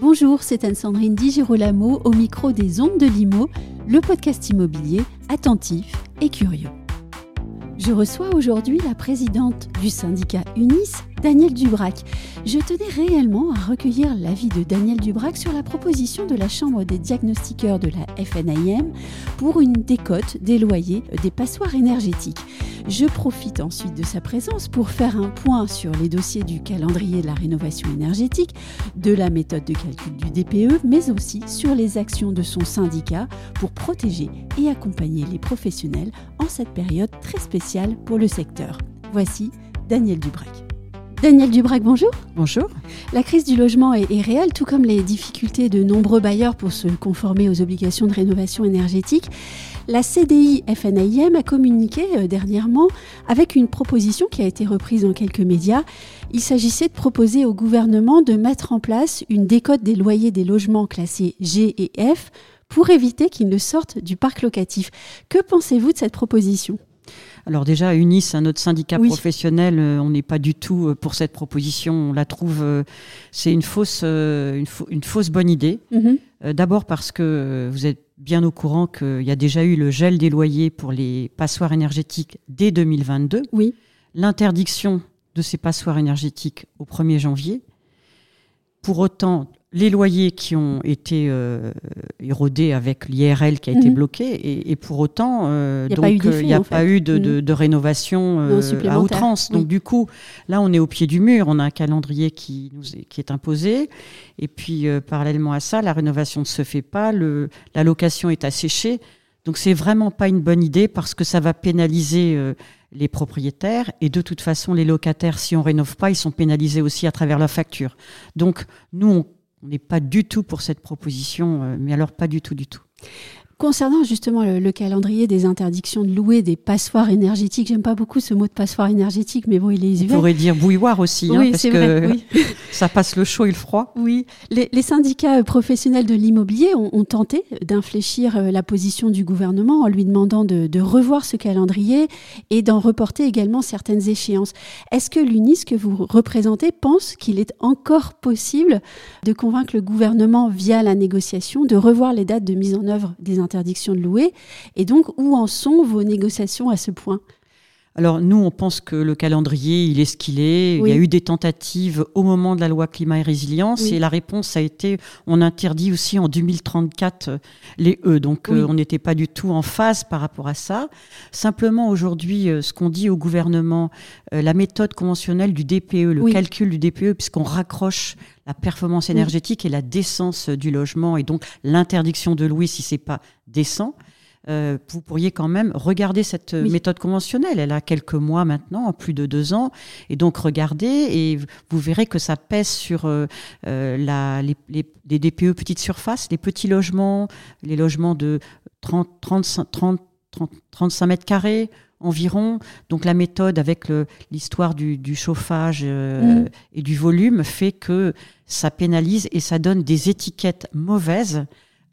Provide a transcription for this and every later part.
Bonjour, c'est Anne-Sandrine Di Girolamo au micro des Ondes de Limo, le podcast immobilier attentif et curieux. Je reçois aujourd'hui la présidente du syndicat UNIS, Daniel Dubrac. Je tenais réellement à recueillir l'avis de Daniel Dubrac sur la proposition de la Chambre des diagnostiqueurs de la FNIM pour une décote des loyers des passoires énergétiques. Je profite ensuite de sa présence pour faire un point sur les dossiers du calendrier de la rénovation énergétique, de la méthode de calcul du DPE, mais aussi sur les actions de son syndicat pour protéger et accompagner les professionnels en cette période très spéciale pour le secteur. Voici Daniel Dubrac. Daniel Dubrac, bonjour. Bonjour. La crise du logement est, est, réelle, tout comme les difficultés de nombreux bailleurs pour se conformer aux obligations de rénovation énergétique. La CDI FNIM a communiqué euh, dernièrement avec une proposition qui a été reprise dans quelques médias. Il s'agissait de proposer au gouvernement de mettre en place une décote des loyers des logements classés G et F pour éviter qu'ils ne sortent du parc locatif. Que pensez-vous de cette proposition? Alors déjà, UNIS, notre syndicat oui. professionnel, euh, on n'est pas du tout euh, pour cette proposition. On la trouve, euh, c'est une fausse, une, fa une, fausse bonne idée. -hmm. D'abord parce que vous êtes bien au courant qu'il y a déjà eu le gel des loyers pour les passoires énergétiques dès 2022. Oui. L'interdiction de ces passoires énergétiques au 1er janvier. Pour autant, les loyers qui ont été euh, érodés avec l'IRL qui a mmh. été bloqué et, et pour autant euh, il n'y a, pas, eu de, de, de rénovation euh, à outrance. Oui. Donc du coup, là on est au pied du mur, on a un calendrier qui nous est, qui est imposé et puis euh, parallèlement à ça, la rénovation ne se fait pas, le, la location est asséchée. Donc c'est vraiment pas une bonne idée parce que ça va pénaliser euh, les propriétaires et de toute façon les locataires si on rénove pas, ils sont pénalisés aussi à travers la facture. Donc nous on on n'est pas du tout pour cette proposition, euh, mais alors pas du tout, du tout. Concernant justement le, le, calendrier des interdictions de louer des passoires énergétiques, j'aime pas beaucoup ce mot de passoire énergétique, mais bon, il est. On pourrait dire bouilloire aussi, oui, hein, parce que vrai, oui. ça passe le chaud et le froid. Oui, les, les syndicats professionnels de l'immobilier ont, ont, tenté d'infléchir euh, la position du gouvernement en lui demandant de, de revoir ce calendrier et d'en reporter également certaines échéances. Est-ce que l'UNIS que vous représentez pense qu'il est encore possible de convaincre le gouvernement via la négociation de revoir les dates de mise en œuvre des interdictions interdiction de louer. Et donc, où en sont vos négociations à ce point? Alors nous, on pense que le calendrier, il est ce qu'il est. Oui. Il y a eu des tentatives au moment de la loi climat et résilience oui. et la réponse a été, on interdit aussi en 2034 les E. Donc oui. euh, on n'était pas du tout en phase par rapport à ça. Simplement aujourd'hui, euh, ce qu'on dit au gouvernement, euh, la méthode conventionnelle du DPE, le calcul du DPE, puisqu'on raccroche la performance énergétique et la décence du logement et donc l'interdiction de louer si c'est pas décent. Euh, vous pourriez quand même regarder cette oui. méthode conventionnelle. Elle a quelques mois maintenant, plus de deux ans, et donc regardez et vous verrez que ça pèse sur euh, la, les, les, les, DPE petites surfaces, les petits logements, les logements de 30, 30, 30, 30 35 mètres carrés environ. Donc la méthode avec l'histoire du, du, chauffage euh, mmh. et du volume fait que ça pénalise et ça donne des étiquettes mauvaises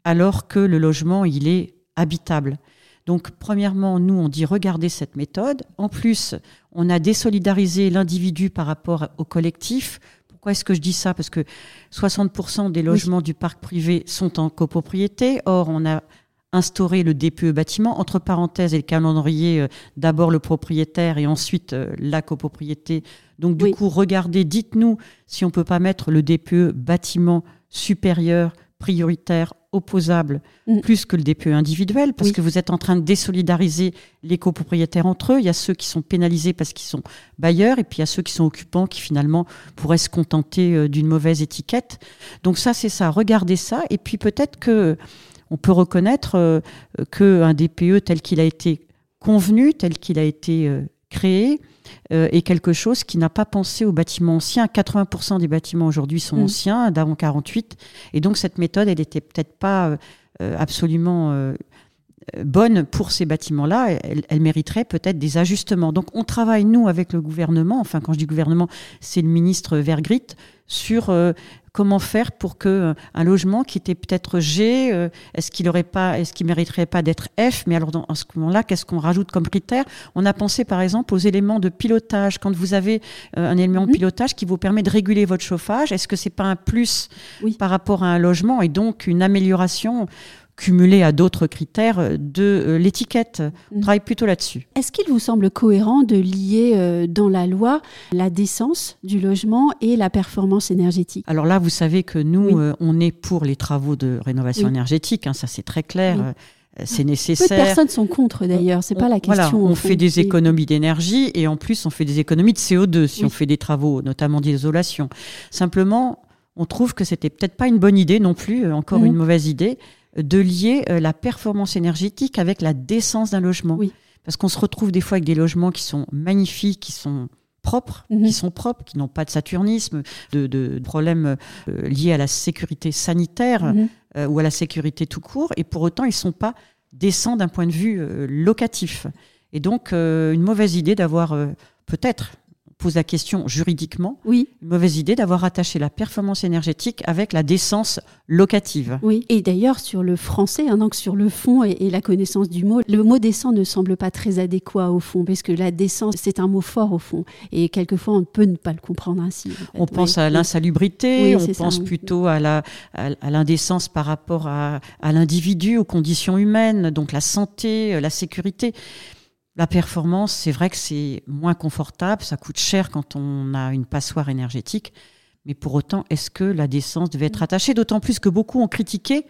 alors que le logement il est habitable. Donc, premièrement, nous, on dit regardez cette méthode. En plus, on a désolidarisé l'individu par rapport au collectif. Pourquoi est-ce que je dis ça? Parce que 60% des logements oui. du parc privé sont en copropriété. Or, on a instauré le DPE bâtiment, entre parenthèses, et le calendrier, euh, d'abord le propriétaire et ensuite euh, la copropriété. Donc, du oui. coup, regardez, dites-nous si on peut pas mettre le DPE bâtiment supérieur, prioritaire, opposable mmh. plus que le DPE individuel, parce oui. que vous êtes en train de désolidariser les copropriétaires entre eux. Il y a ceux qui sont pénalisés parce qu'ils sont bailleurs, et puis il y a ceux qui sont occupants qui finalement pourraient se contenter euh, d'une mauvaise étiquette. Donc ça, c'est ça. Regardez ça, et puis peut-être que on peut reconnaître euh, qu'un DPE tel qu'il a été convenu, tel qu'il a été euh, créé, euh, est quelque chose qui n'a pas pensé aux bâtiments anciens. 80% des bâtiments aujourd'hui sont mmh. anciens, d'avant 48. Et donc cette méthode, elle n'était peut-être pas euh, absolument euh, bonne pour ces bâtiments-là. Elle, elle, mériterait peut-être des ajustements. Donc on travaille, nous, avec le gouvernement, enfin quand je dis gouvernement, c'est le ministre Vergrit, sur comment faire pour que un logement qui était peut-être G, est-ce qu'il aurait pas, est-ce qu'il mériterait pas d'être F? Mais alors dans ce moment-là, qu'est-ce qu'on rajoute comme critère? On a pensé par exemple aux éléments de pilotage. Quand vous avez un élément de mhm. pilotage qui vous permet de réguler votre chauffage, est-ce que c'est pas un plus par rapport à un logement et donc une amélioration cumulé à d'autres critères de euh, l'étiquette. On mm. travaille plutôt là-dessus. Est-ce qu'il vous semble cohérent de lier euh, dans la loi la décence du logement et la performance énergétique? Alors là, vous savez que nous, euh, on est pour les travaux de rénovation énergétique, hein, ça c'est très clair. C'est nécessaire. Peu de personnes sont contre d'ailleurs, c'est pas la question. Voilà, on fait des économies d'énergie et en plus on fait des économies de CO2 si on fait des travaux, notamment d'isolation. Simplement, on trouve que c'était peut-être pas une bonne idée non plus, encore mm. une mauvaise idée, de lier euh, la performance énergétique avec la décence d'un logement. Oui. Parce qu'on se retrouve des fois avec des logements qui sont magnifiques, qui sont propres, mhm. qui sont propres, qui n'ont pas de saturnisme, de, problèmes euh, liés à la sécurité sanitaire mhm. euh, ou à la sécurité tout court, et pour autant ils ne sont pas décents d'un point de vue locatif. Et donc une mauvaise idée d'avoir peut-être pose la question juridiquement, oui. une mauvaise idée d'avoir attaché la performance énergétique avec la décence locative. Oui, et d'ailleurs sur le français, hein, donc sur le fond et, la connaissance du mot, le mot décent ne semble pas très adéquat au fond, parce que la décence, c'est un mot fort au fond, et quelquefois on ne peut ne pas le comprendre ainsi. On pense à l'insalubrité, on pense plutôt à la à, l'indécence par rapport à, à l'individu, aux conditions humaines, donc la santé, la sécurité. La performance, c'est vrai que c'est moins confortable, ça coûte cher quand on a une passoire énergétique, mais pour autant, est-ce que la décence devait être attachée? D'autant plus que beaucoup ont critiqué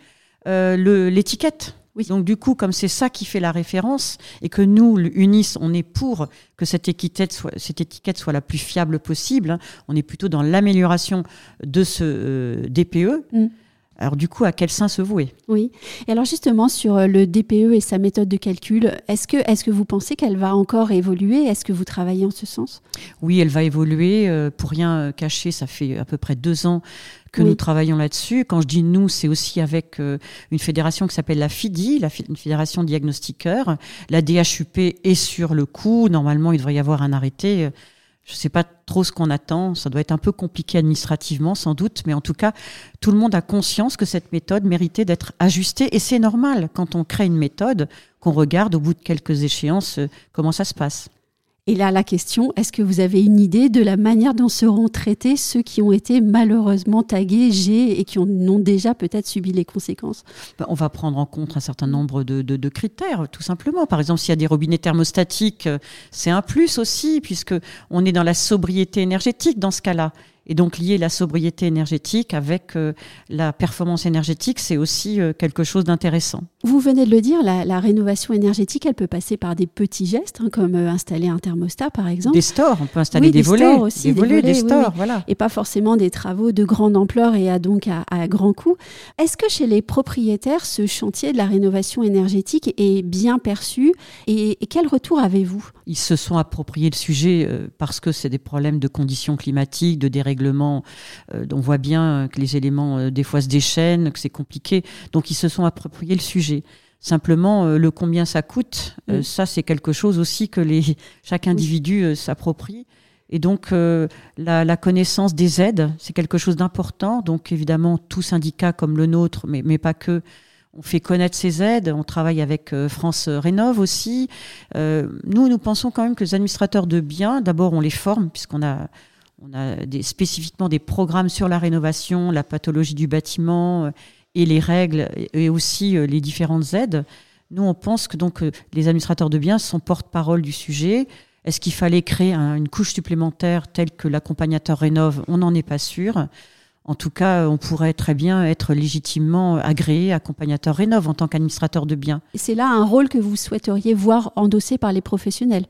euh, l'étiquette. Oui. Donc du coup, comme c'est ça qui fait la référence et que nous, l'UNIS, on est pour que cette étiquette soit, cette étiquette soit la plus fiable possible, hein, on est plutôt dans l'amélioration de ce euh, DPE. Mm. Alors du coup, à quel sein se vouer? Oui. Et alors justement sur euh, le DPE et sa méthode de calcul, est-ce que, est que vous pensez qu'elle va encore évoluer? Est-ce que vous travaillez en ce sens? Oui, elle va évoluer. Euh, pour rien euh, cacher, ça fait à peu près deux ans que nous travaillons là-dessus. Quand je dis nous, c'est aussi avec une fédération qui s'appelle la FIDI, la une fédération diagnostiqueur. La DHUP est sur le coup. Normalement, il devrait y avoir un arrêté je ne sais pas trop ce qu'on attend. Ça doit être un peu compliqué administrativement, sans doute, mais en tout cas, tout le monde a conscience que cette méthode méritait d'être ajustée. Et c'est normal quand on crée une méthode qu'on regarde au bout de quelques échéances euh, comment ça se passe. Et là, la question, est-ce que vous avez une idée de la manière dont seront traités ceux qui ont été malheureusement tagués G et qui en ont déjà peut-être subi les conséquences? Ben, On va prendre en compte un certain nombre de, critères, tout simplement. Par exemple, s'il y a des robinets thermostatiques, euh, c'est un plus aussi, puisque on est dans la sobriété énergétique dans ce cas-là. Et donc lier la sobriété énergétique avec euh, la performance énergétique, c'est aussi euh, quelque chose d'intéressant. Vous venez de le dire, la, rénovation énergétique, elle peut passer par des petits gestes, hein, comme euh, installer un thermostat par exemple. Des stores, on peut installer des, volets, aussi, des, volets, des stores, voilà. Et pas forcément des travaux de grande ampleur et à donc à, à grand coût. Est-ce que chez les propriétaires, ce chantier de la rénovation énergétique est bien perçu et, quel retour avez-vous? Ils se sont appropriés le sujet parce que c'est des problèmes de conditions climatiques, de dérèglement euh, on voit bien que les éléments euh, des fois se déchaînent, que c'est compliqué. Donc ils se sont appropriés le sujet. Simplement, euh, le combien ça coûte, ça c'est quelque chose aussi que les, chaque individu s'approprie. Et donc, la, connaissance des aides, c'est quelque chose d'important. Donc, évidemment, tout syndicat comme le nôtre, mais, mais pas que, on fait connaître ces aides. On travaille avec France Rénov aussi. nous, nous pensons quand même que les administrateurs de biens, d'abord, on les forme, puisqu'on a on a spécifiquement des programmes sur la rénovation, la pathologie du bâtiment euh, et les règles et aussi euh, les différentes aides. Nous, on pense que donc euh, les administrateurs de biens sont porte-parole du sujet. Est-ce qu'il fallait créer une couche supplémentaire telle que l'accompagnateur rénove On n'en est pas sûr. En tout cas, on pourrait très bien être légitimement agréé accompagnateur rénove en tant qu'administrateur de biens. Et c'est là un rôle que vous souhaiteriez voir endossé par les professionnels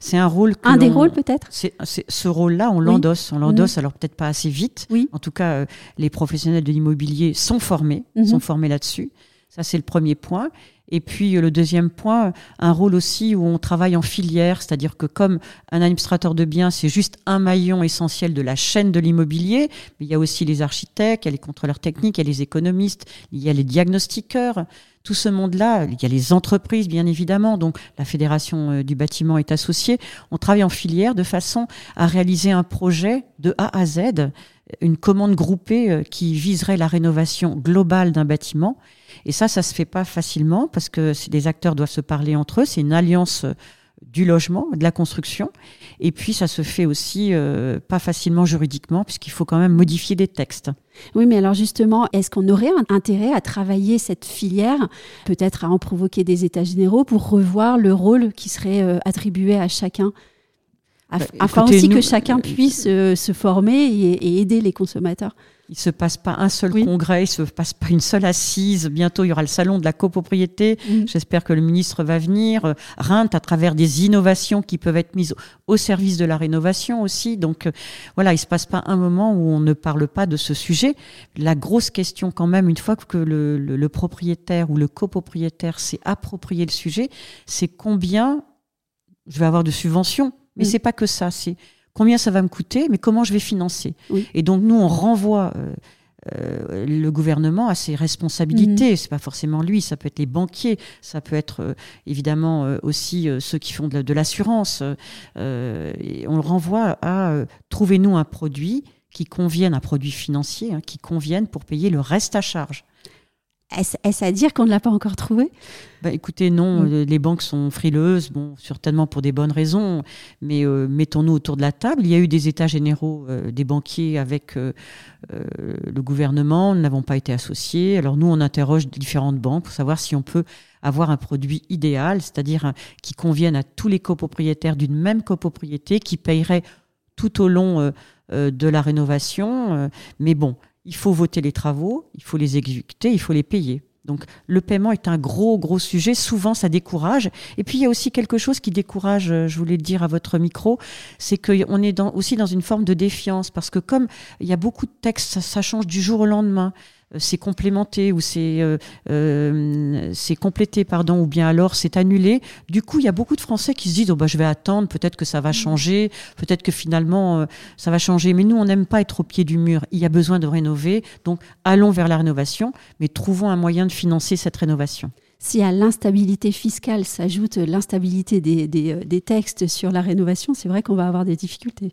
c'est un rôle. un des rôles peut-être? C'est ce rôle-là, on l'endosse, on l'endosse. Alors peut-être pas assez vite. Oui. En tout cas, euh, les professionnels de l'immobilier sont formés, mhm. sont formés là-dessus. Ça c'est le premier point. Et puis euh, le deuxième point, un rôle aussi où on travaille en filière, c'est-à-dire que comme un administrateur de biens, c'est juste un maillon essentiel de la chaîne de l'immobilier, mais il y a aussi les architectes, il y a les contrôleurs techniques, il y a les économistes, il y a les diagnostiqueurs. Tout ce monde-là, il y a les entreprises, bien évidemment, donc la Fédération euh, du bâtiment est associée. On travaille en filière de façon à réaliser un projet de A à Z une commande groupée qui viserait la rénovation globale d'un bâtiment. Et ça, ça se fait pas facilement parce que les acteurs doivent se parler entre eux. C'est une alliance du logement, de la construction. Et puis, ça se fait aussi euh, pas facilement juridiquement, puisqu'il faut quand même modifier des textes. Oui, mais alors justement, est-ce qu'on aurait un intérêt à travailler cette filière, peut-être à en provoquer des états généraux pour revoir le rôle qui serait euh, attribué à chacun? Bah, afin aussi que chacun puisse euh, se former et aider les consommateurs il se passe pas un seul congrès, il se passe pas une seule assise. Bientôt, il y aura le salon de la copropriété. Mm. J'espère que le ministre va venir. Rint à travers des innovations qui peuvent être mises au service de la rénovation aussi. Donc, euh, voilà, il se passe pas un moment où on ne parle pas de ce sujet. La grosse question, quand même, une fois que le, le propriétaire ou le copropriétaire s'est approprié le sujet, c'est combien je vais avoir de subventions. Mais mm. c'est pas que ça. C'est combien ça va me coûter, mais comment je vais financer. Et donc nous, on renvoie euh, euh, le gouvernement à ses responsabilités. Mhm. C'est pas forcément lui, ça peut être les banquiers, ça peut être euh, évidemment aussi ceux qui font de, l'assurance. on le renvoie à trouver nous un produit qui convienne, un produit financier hein, qui convienne pour payer le reste à charge. Est-ce à dire qu'on ne l'a pas encore trouvé? Bah, Écoutez, non, mm. euh, les banques sont frileuses, bon, certainement pour des bonnes raisons, mais euh, mettons-nous autour de la table. Il y a eu des états généraux euh, des banquiers avec le gouvernement, nous n'avons pas été associés. Alors nous, on interroge différentes banques pour savoir si on peut avoir un produit idéal, c'est-à-dire qui convienne à tous les copropriétaires d'une même copropriété, qui payerait tout au long de la rénovation. mais bon, il faut voter les travaux, il faut les exécuter, il faut les payer. Donc le paiement est un gros, gros sujet. Souvent, ça décourage. Et puis, il y a aussi quelque chose qui décourage, euh, je voulais le dire à votre micro, c'est qu'on est aussi dans une forme de défiance. Parce que comme il y a beaucoup de textes, ça change du jour au lendemain. Euh, c'est complémenté ou c'est euh, euh, c'est complété pardon ou bien alors c'est annulé. Du coup, il y a beaucoup de Français qui se disent oh bah je vais attendre, peut-être que ça va changer, peut-être que finalement ça va changer. Mais nous, on n'aime pas être au pied du mur. Il y a besoin de rénover, donc allons vers la rénovation, mais trouvons un moyen de financer cette rénovation. Si à l'instabilité fiscale s'ajoute l'instabilité des, des, des textes sur la rénovation, c'est vrai qu'on va avoir des difficultés.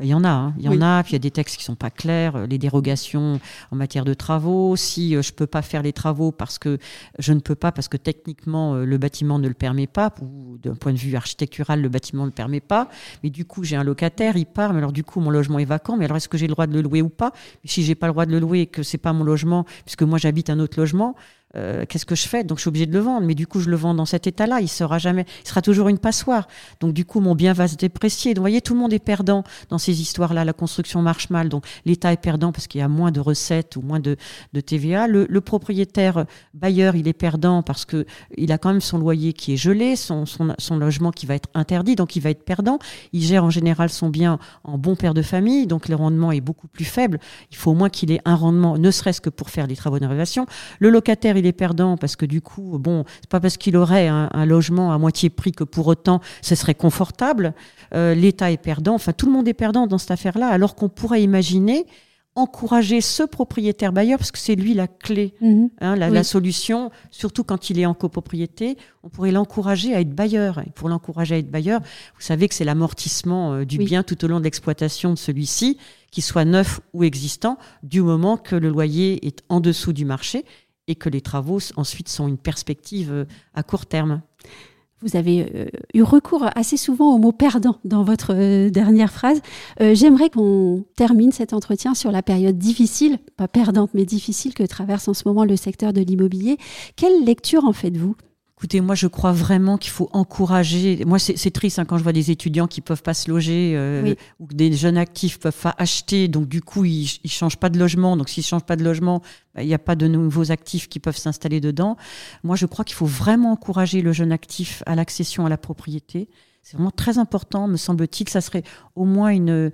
Il y en a, hein. il y en a. Puis il y a des textes qui sont pas clairs, euh, les dérogations en matière de travaux. Si euh, je peux pas faire les travaux parce que je ne peux pas, parce que techniquement euh, le bâtiment ne le permet pas, ou d'un point de vue architectural le bâtiment ne le permet pas. Mais du coup j'ai un locataire, il part, mais alors du coup mon logement est vacant. Mais alors est-ce que j'ai le droit de le louer ou pas? Si j'ai pas le droit de le louer et que c'est pas mon logement, puisque moi j'habite un autre logement, euh, qu'est-ce que je fais? Donc je suis obligé de le vendre, mais du coup je le vends dans cet état-là, il sera jamais, il sera toujours une passoire. Donc du coup mon bien va se déprécier. Donc vous voyez, tout le monde est perdant dans ces histoires-là. La construction marche mal, donc l'État est perdant parce qu'il y a moins de recettes ou moins de, TVA. Le, propriétaire bailleur, il est perdant parce que il a quand même son loyer qui est gelé, son, logement qui va être interdit, donc il va être perdant. Il gère en général son bien en bon père de famille, donc le rendement est beaucoup plus faible. Il faut au moins qu'il ait un rendement, ne serait-ce que pour faire les travaux de. Le locataire il est perdant parce que du coup, bon, c'est pas parce qu'il aurait un, logement à moitié prix que pour autant ce serait confortable. Euh, L'État est perdant. Enfin, tout le monde est perdant dans cette affaire-là, alors qu'on pourrait imaginer encourager ce propriétaire bailleur, parce que c'est lui la clé, mhm. hein, la, solution, surtout quand il est en copropriété, on pourrait l'encourager à être bailleur. Et pour l'encourager à être bailleur, vous savez que c'est l'amortissement euh, du bien tout au long de l'exploitation de celui-ci, qu'il soit neuf ou existant, du moment que le loyer est en dessous du marché et que les travaux ensuite sont une perspective euh, à court terme. Vous avez euh, eu recours assez souvent au mot perdant dans votre euh, dernière phrase. J'aimerais qu'on termine cet entretien sur la période difficile, pas perdante, mais difficile que traverse en ce moment le secteur de l'immobilier. Quelle lecture en faites-vous? Écoutez, moi, je crois vraiment qu'il faut encourager. Moi, c'est triste hein, quand je vois des étudiants qui peuvent pas se loger euh, ou que des jeunes actifs peuvent pas acheter. Donc, du coup, ils, ils changent pas de logement. Donc, s'ils changent pas de logement, bah, il n'y a pas de nouveaux actifs qui peuvent s'installer dedans. Moi, je crois qu'il faut vraiment encourager le jeune actif à l'accession à la propriété. C'est vraiment très important, me semble-t-il. Ça serait au moins une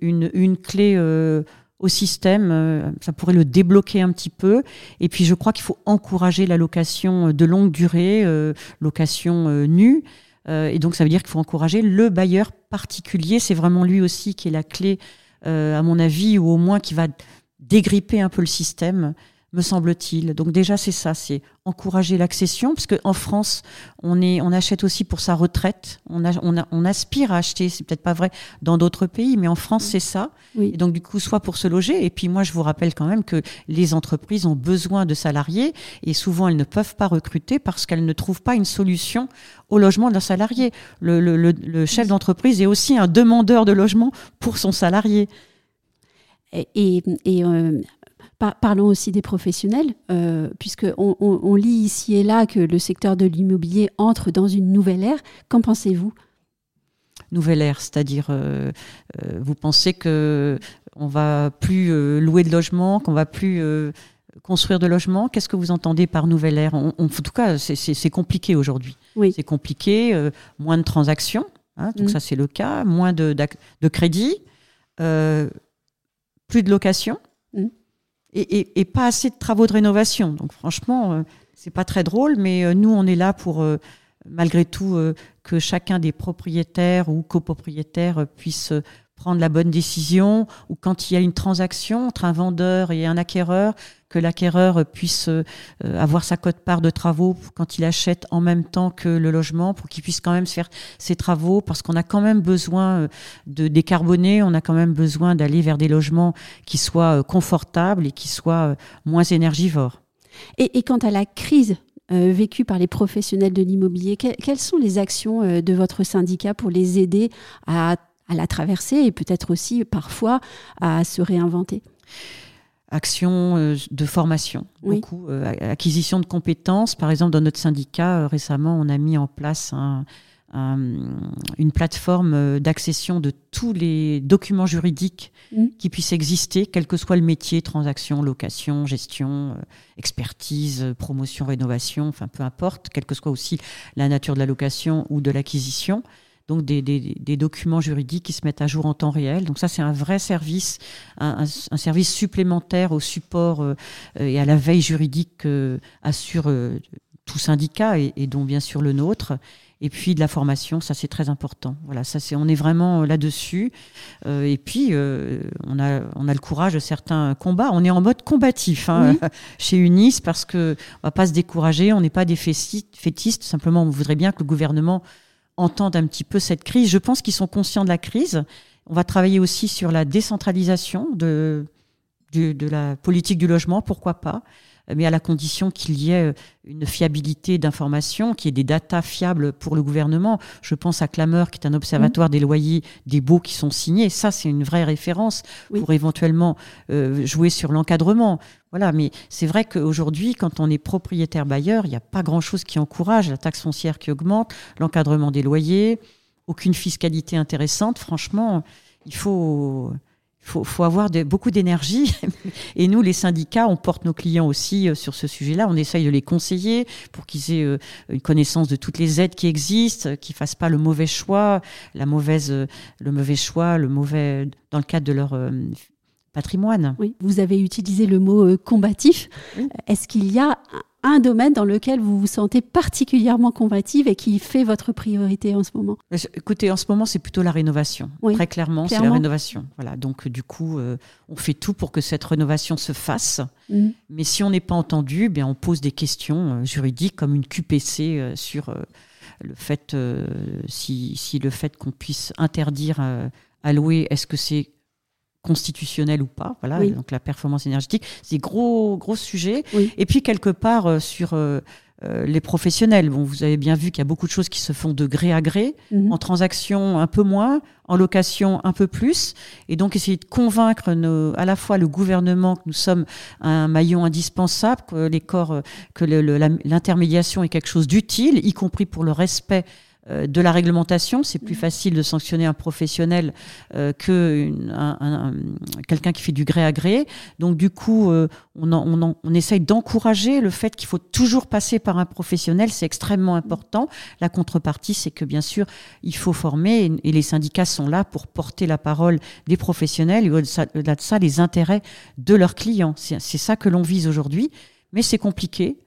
une, une clé. Euh, au système, euh, ça pourrait le débloquer un petit peu. Et puis je crois qu'il faut encourager la location de longue durée, euh, location euh, nue. et donc ça veut dire qu'il faut encourager le bailleur particulier. C'est vraiment lui aussi qui est la clé, à mon avis, ou au moins qui va dégripper un peu le système me semble-t-il. Donc déjà, c'est ça, c'est encourager l'accession, parce qu'en France, on, est, on achète aussi pour sa retraite, on, a, on, a, on aspire à acheter, c'est peut-être pas vrai dans d'autres pays, mais en France, c'est ça. Et donc du coup, soit pour se loger, et puis moi, je vous rappelle quand même que les entreprises ont besoin de salariés, et souvent, elles ne peuvent pas recruter parce qu'elles ne trouvent pas une solution au logement de leurs salariés. Le, le, le, chef d'entreprise est aussi un demandeur de logement pour son salarié. Et, et, euh, parlons aussi des professionnels, euh, puisqu'on on, lit ici et là que le secteur de l'immobilier entre dans une nouvelle ère. Qu'en pensez-vous? Nouvelle ère, c'est-à-dire, euh, euh, vous pensez que on va plus louer de logements, qu'on va plus construire de logements? Qu'est-ce que vous entendez par nouvelle ère? En tout cas, c'est compliqué aujourd'hui. Oui. C'est compliqué, moins de transactions, hein, donc mm. ça c'est le cas, moins de, de crédit, plus de location et, pas assez de travaux de rénovation. Donc franchement, euh, c'est pas très drôle, mais euh, nous, on est là pour, euh, malgré tout, que chacun des propriétaires ou copropriétaires puisse prendre la bonne décision, ou quand il y a une transaction entre un vendeur et un acquéreur, que l'acquéreur puisse euh, avoir sa cote-part de travaux quand il achète en même temps que le logement, pour qu'il puisse quand même faire ses travaux, parce qu'on a quand même besoin euh, de décarboner, on a quand même besoin d'aller vers des logements qui soient euh, confortables et qui soient moins énergivores. Et, quant à la crise vécue par les professionnels de l'immobilier, quelles sont les actions de votre syndicat pour les aider à à la traverser et peut-être aussi parfois à se réinventer Action euh, de formation, beaucoup, euh, acquisition de compétences. Par exemple, dans notre syndicat, euh, récemment, on a mis en place une plateforme d'accession de tous les documents juridiques mmh. qui puissent exister, quel que soit le métier, transaction, location, gestion, expertise, promotion, rénovation, enfin peu importe, quelle que soit aussi la nature de la location ou de l'acquisition donc des, documents juridiques qui se mettent à jour en temps réel. Donc ça, c'est un vrai service, un, service supplémentaire au support euh, et à la veille juridique que assure euh, tout syndicat et, dont bien sûr le nôtre. Et puis de la formation, ça c'est très important. Voilà, ça c'est, on est vraiment là-dessus. Euh, et puis on a, on a le courage de certains combats. On est en mode combatif hein, chez Unis parce que on va pas se décourager. On n'est pas des fétistes. Simplement, on voudrait bien que le gouvernement entendent un petit peu cette crise. Je pense qu'ils sont conscients de la crise. On va travailler aussi sur la décentralisation de, de, la politique du logement, pourquoi pas, mais à la condition qu'il y ait une fiabilité d'information, qu'il y ait des datas fiables pour le gouvernement. Je pense à Clameur, qui est un observatoire mmh. des loyers des baux qui sont signés. Ça, c'est une vraie référence pour éventuellement euh, jouer sur l'encadrement. Voilà, mais c'est vrai qu'aujourd'hui, quand on est propriétaire bailleur, il n'y a pas grand-chose qui encourage la taxe foncière qui augmente, l'encadrement des loyers, aucune fiscalité intéressante. Franchement, il faut faut, faut avoir beaucoup d'énergie. Et nous, les syndicats, on porte nos clients aussi euh, sur ce sujet-là. On essaye de les conseiller pour qu'ils aient euh, une connaissance de toutes les aides qui existent, qu'ils fassent pas le mauvais choix, la mauvaise, euh, le mauvais choix, le mauvais dans le cadre de leur patrimoine. Oui, vous avez utilisé le mot combatif. Est-ce qu'il y a un domaine dans lequel vous vous sentez particulièrement combative et qui fait votre priorité en ce moment Écoutez, en ce moment, c'est plutôt la rénovation. Très clairement, c'est la rénovation. Voilà, donc du coup, euh, on fait tout pour que cette rénovation se fasse. Mm. Mais si on n'est pas entendu, bien, on pose des questions euh, juridiques comme une QPC euh, sur le fait, si, si, le fait qu'on puisse interdire à louer, est-ce que c'est constitutionnel ou pas, voilà, donc la performance énergétique, c'est gros gros sujet. Et puis quelque part euh, sur euh, euh, les professionnels, bon, vous avez bien vu qu'il y a beaucoup de choses qui se font de gré à gré, mhm. en transaction un peu moins, en location un peu plus, et donc essayer de convaincre nos, à la fois le gouvernement que nous sommes un maillon indispensable, que les corps, que l'intermédiation est quelque chose d'utile, y compris pour le respect euh, de la réglementation. C'est plus mm. facile de sanctionner un professionnel euh, que quelqu'un qui fait du gré à gré. Donc du coup, euh, on, on, essaye d'encourager le fait qu'il faut toujours passer par un professionnel. C'est extrêmement important. La contrepartie, c'est que bien sûr, il faut former et, les syndicats sont là pour porter la parole des professionnels et au-delà de ça, les intérêts de leurs clients. C'est ça que l'on vise aujourd'hui. Mais c'est compliqué.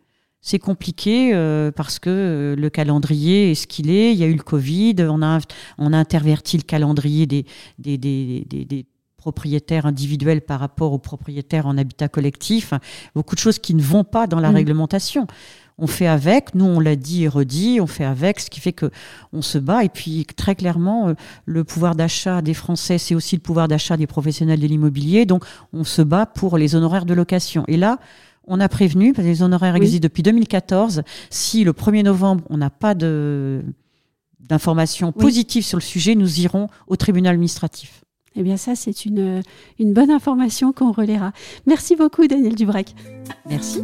C'est compliqué euh, parce que euh, le calendrier est ce qu'il est. Il y a eu le Covid, on a, on a interverti le calendrier des, des, des, des, propriétaires individuels par rapport aux propriétaires en habitat collectif. Beaucoup de choses qui ne vont pas dans la mm. réglementation on fait avec. Nous, on l'a dit et redit, on fait avec, ce qui fait que on se bat. Et puis, très clairement, euh, le pouvoir d'achat des Français, c'est aussi le pouvoir d'achat des professionnels de l'immobilier. Donc, on se bat pour les honoraires de location. Et là, on a prévenu, parce que les honoraires existent depuis 2014. Si le 1er novembre, on n'a pas de d'informations positives sur le sujet, nous irons au tribunal administratif. Eh bien ça, c'est une, une bonne information qu'on relaiera. Merci beaucoup, Daniel Dubrec. Merci.